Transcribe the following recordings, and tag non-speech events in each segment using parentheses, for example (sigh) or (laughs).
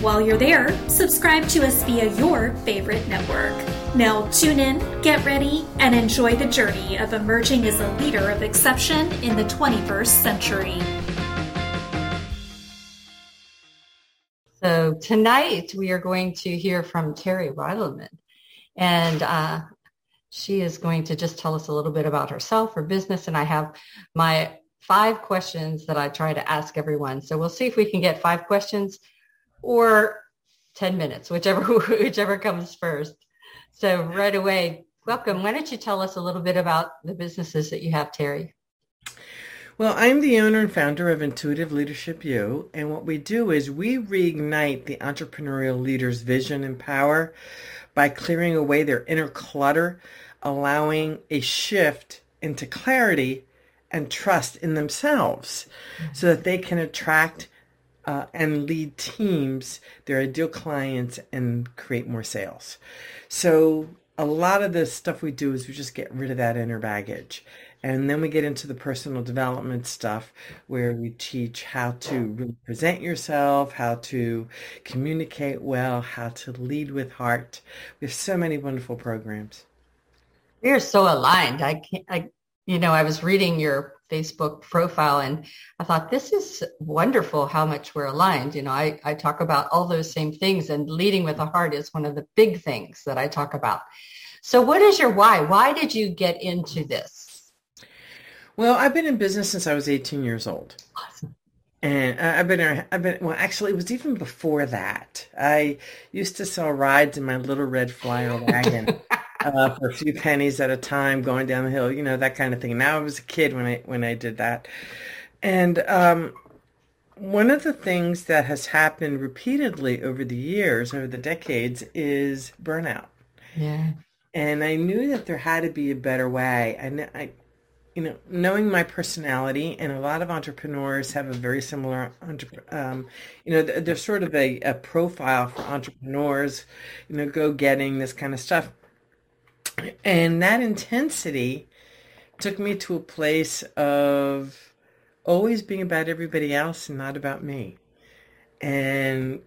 While you're there, subscribe to us via your favorite network. Now, tune in, get ready, and enjoy the journey of emerging as a leader of exception in the 21st century. So, tonight we are going to hear from Terry Wildemann. And uh, she is going to just tell us a little bit about herself, her business, and I have my five questions that I try to ask everyone. So we'll see if we can get five questions or 10 minutes, whichever, (laughs) whichever comes first. So right away, welcome. Why don't you tell us a little bit about the businesses that you have, Terry? Well, I'm the owner and founder of Intuitive Leadership U, and what we do is we reignite the entrepreneurial leader's vision and power by clearing away their inner clutter, allowing a shift into clarity and trust in themselves mm-hmm. so that they can attract uh, and lead teams, their ideal clients, and create more sales. So a lot of the stuff we do is we just get rid of that inner baggage. And then we get into the personal development stuff where we teach how to really present yourself, how to communicate well, how to lead with heart. We have so many wonderful programs. We are so aligned. I can't, I, you know, I was reading your Facebook profile and I thought this is wonderful how much we're aligned. You know, I, I talk about all those same things and leading with a heart is one of the big things that I talk about. So what is your why? Why did you get into this? Well, I've been in business since I was 18 years old. Awesome. And I've been, I've been, well, actually, it was even before that. I used to sell rides in my little red flyer wagon. (laughs) uh, for a few pennies at a time, going down the hill, you know, that kind of thing. Now I was a kid when I when I did that, and um, one of the things that has happened repeatedly over the years, over the decades, is burnout. Yeah. And I knew that there had to be a better way. And I you know, knowing my personality, and a lot of entrepreneurs have a very similar, um, you know, there's sort of a, a profile for entrepreneurs, you know, go getting this kind of stuff. And that intensity took me to a place of always being about everybody else and not about me. And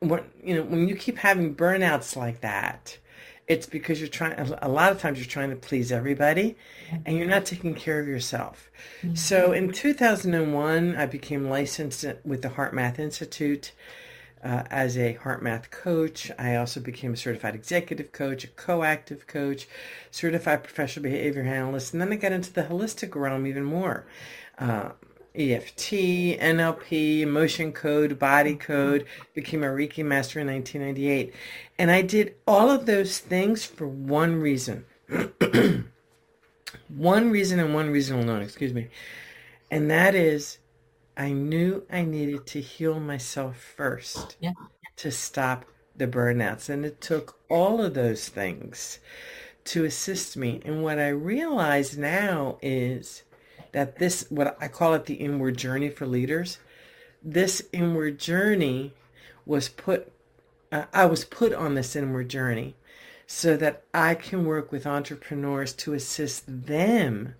when you know, when you keep having burnouts like that, it's because you're trying a lot of times you're trying to please everybody and you're not taking care of yourself. Mm-hmm. So in 2001, I became licensed with the HeartMath Institute uh, as a HeartMath coach. I also became a certified executive coach, a coactive coach, certified professional behavior analyst, and then I got into the holistic realm even more. Uh, EFT, NLP, emotion code, body code, became a Reiki master in 1998. And I did all of those things for one reason. (clears throat) one reason and one reason alone, excuse me. And that is I knew I needed to heal myself first yeah. to stop the burnouts. And it took all of those things to assist me. And what I realize now is that this, what I call it the inward journey for leaders, this inward journey was put, uh, I was put on this inward journey so that I can work with entrepreneurs to assist them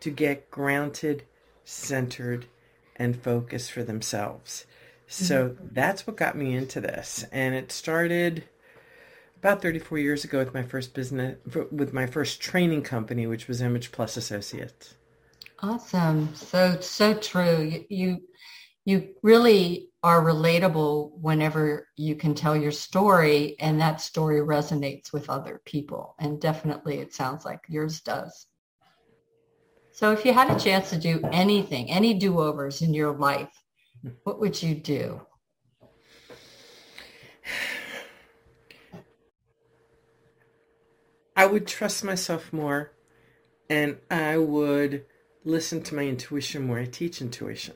to get grounded, centered, and focus for themselves. So mm-hmm. that's what got me into this. And it started about 34 years ago with my first business, with my first training company, which was Image Plus Associates. Awesome. So, so true. You, you, you really are relatable whenever you can tell your story and that story resonates with other people. And definitely it sounds like yours does. So if you had a chance to do anything, any do-overs in your life, what would you do? I would trust myself more and I would listen to my intuition more. I teach intuition.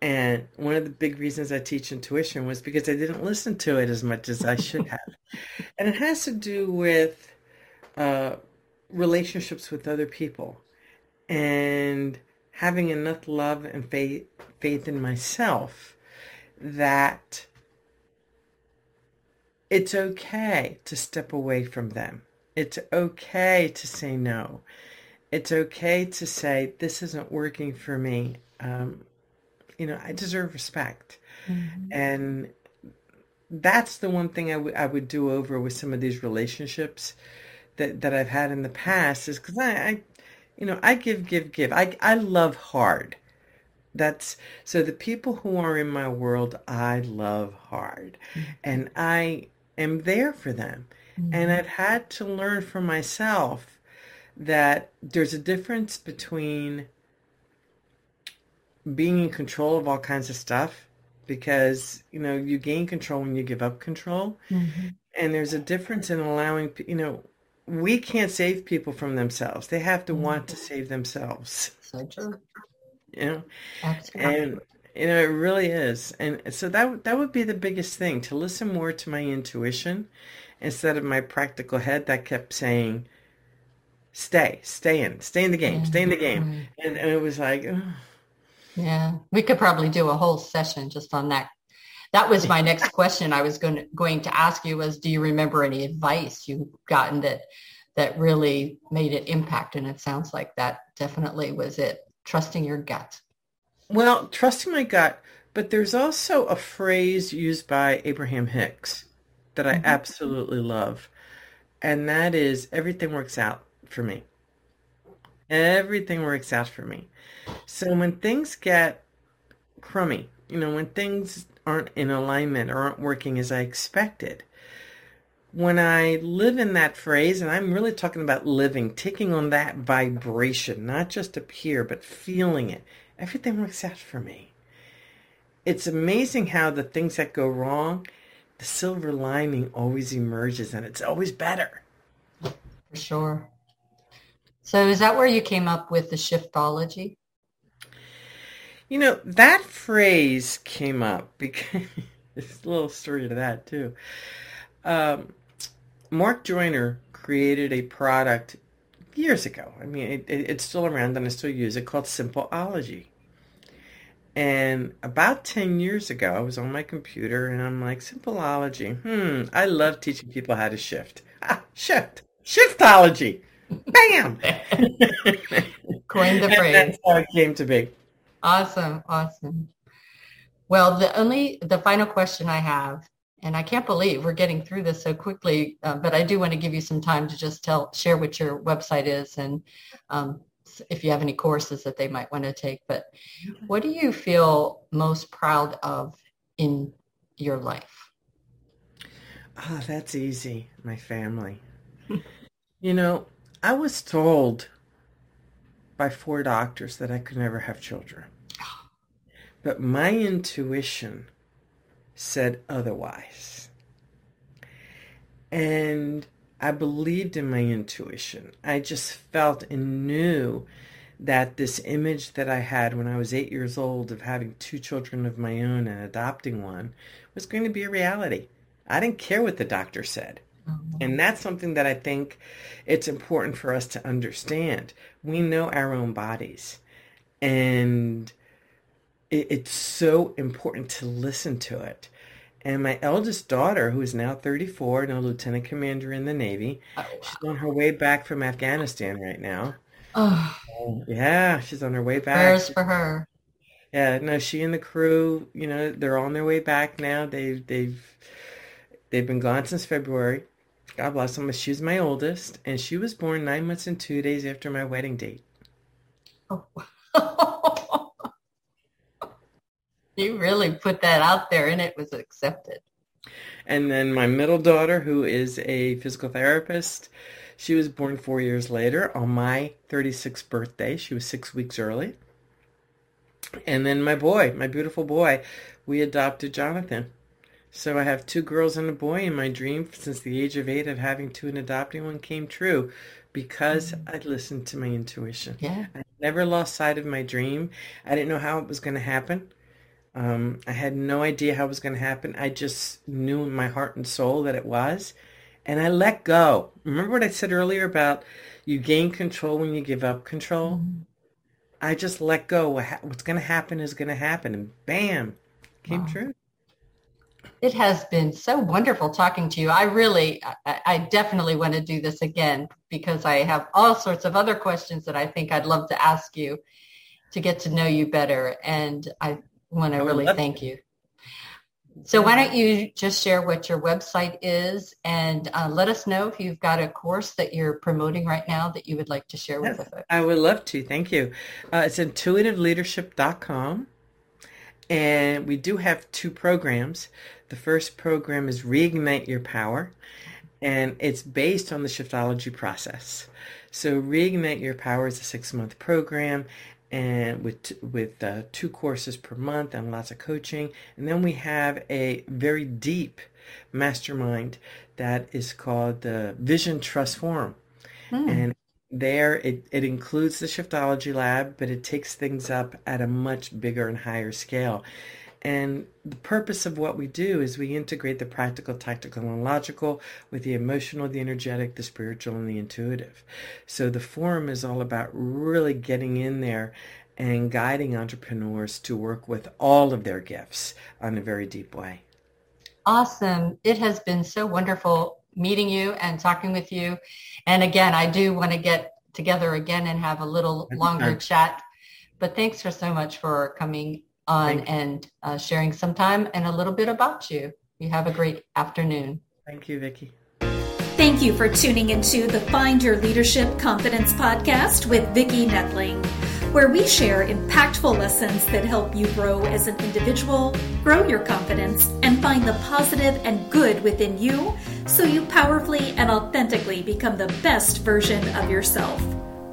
And one of the big reasons I teach intuition was because I didn't listen to it as much as I should (laughs) have. and it has to do with uh, relationships with other people and having enough love and faith, faith in myself that it's okay to step away from them. It's okay to say no. It's okay to say, this isn't working for me. Um, you know, I deserve respect. Mm-hmm. And that's the one thing I, w- I would do over with some of these relationships that, that I've had in the past is because I, I, you know, I give, give, give. I, I love hard. That's so the people who are in my world, I love hard. Mm-hmm. And I am there for them. Mm-hmm. And I've had to learn for myself that there's a difference between being in control of all kinds of stuff because you know you gain control when you give up control mm-hmm. and there's a difference in allowing you know we can't save people from themselves. They have to mm-hmm. want to save themselves. So true. You know? Absolutely. and you know it really is. And so that that would be the biggest thing to listen more to my intuition instead of my practical head that kept saying stay stay in stay in the game stay in the game. And, and it was like oh, yeah, we could probably do a whole session just on that. That was my next question. I was going to, going to ask you was, do you remember any advice you've gotten that that really made an impact? And it sounds like that definitely was it. Trusting your gut. Well, trusting my gut, but there's also a phrase used by Abraham Hicks that I mm-hmm. absolutely love, and that is everything works out for me. Everything works out for me. So when things get crummy, you know, when things aren't in alignment or aren't working as I expected, when I live in that phrase, and I'm really talking about living, taking on that vibration, not just here, but feeling it, everything works out for me. It's amazing how the things that go wrong, the silver lining always emerges and it's always better. For sure. So is that where you came up with the shiftology? You know, that phrase came up because (laughs) there's a little story to that too. Um, Mark Joyner created a product years ago. I mean, it, it, it's still around and I still use it called Simpleology. And about 10 years ago, I was on my computer and I'm like, Simpleology. Hmm, I love teaching people how to shift. Ah, shift. Shiftology. Bam! (laughs) Coined the (laughs) phrase. that's how it came to be. Awesome. Awesome. Well, the only, the final question I have, and I can't believe we're getting through this so quickly, uh, but I do want to give you some time to just tell, share what your website is and um, if you have any courses that they might want to take. But what do you feel most proud of in your life? Oh, that's easy. My family. you know, I was told by four doctors that I could never have children. But my intuition said otherwise. And I believed in my intuition. I just felt and knew that this image that I had when I was eight years old of having two children of my own and adopting one was going to be a reality. I didn't care what the doctor said. Mm-hmm. And that's something that I think it's important for us to understand. We know our own bodies. And it, it's so important to listen to it. And my eldest daughter, who is now 34 and a lieutenant commander in the Navy, oh, wow. she's on her way back from Afghanistan right now. Oh. yeah, she's on her way back. Prayers for her. Yeah, no, she and the crew, you know, they're on their way back now. They've they've they've been gone since February. God bless them. She was my oldest, and she was born nine months and two days after my wedding date. Oh. You really put that out there, and it was accepted. And then my middle daughter, who is a physical therapist, she was born four years later on my 36th birthday. She was six weeks early. And then my boy, my beautiful boy, we adopted Jonathan. So I have two girls and a boy, and my dream since the age of eight of having two and adopting one came true because mm-hmm. I listened to my intuition. Yeah. I never lost sight of my dream. I didn't know how it was going to happen. Um, I had no idea how it was going to happen. I just knew in my heart and soul that it was. And I let go. Remember what I said earlier about you gain control when you give up control? Mm-hmm. I just let go. What's going to happen is going to happen. And bam, came wow. true. It has been so wonderful talking to you. I really, I, I, definitely want to do this again because I have all sorts of other questions that I think I'd love to ask you to get to know you better. And I want to really thank you. So why don't you just share what your website is and uh, let us know if you've got a course that you're promoting right now that you would like to share yes, with us. I would love to. Thank you. Uh, it's intuitiveleadership.com. And we do have two programs. The first program is Reignite Your Power, and it's based on the shiftology process. So Reignite Your Power is a six-month program, and with with uh, two courses per month and lots of coaching. And then we have a very deep mastermind that is called the Vision Trust Forum, hmm. and there it, it includes the shiftology lab but it takes things up at a much bigger and higher scale and the purpose of what we do is we integrate the practical, tactical, and logical with the emotional, the energetic, the spiritual, and the intuitive. So the forum is all about really getting in there and guiding entrepreneurs to work with all of their gifts on a very deep way. Awesome. It has been so wonderful meeting you and talking with you. And again, I do want to get together again and have a little longer chat. But thanks for so much for coming on and uh, sharing some time and a little bit about you. You have a great afternoon. Thank you, Vicki. Thank you for tuning into the Find Your Leadership Confidence podcast with Vicki Nedling, where we share impactful lessons that help you grow as an individual, grow your confidence, and find the positive and good within you so you powerfully and authentically become the best version of yourself.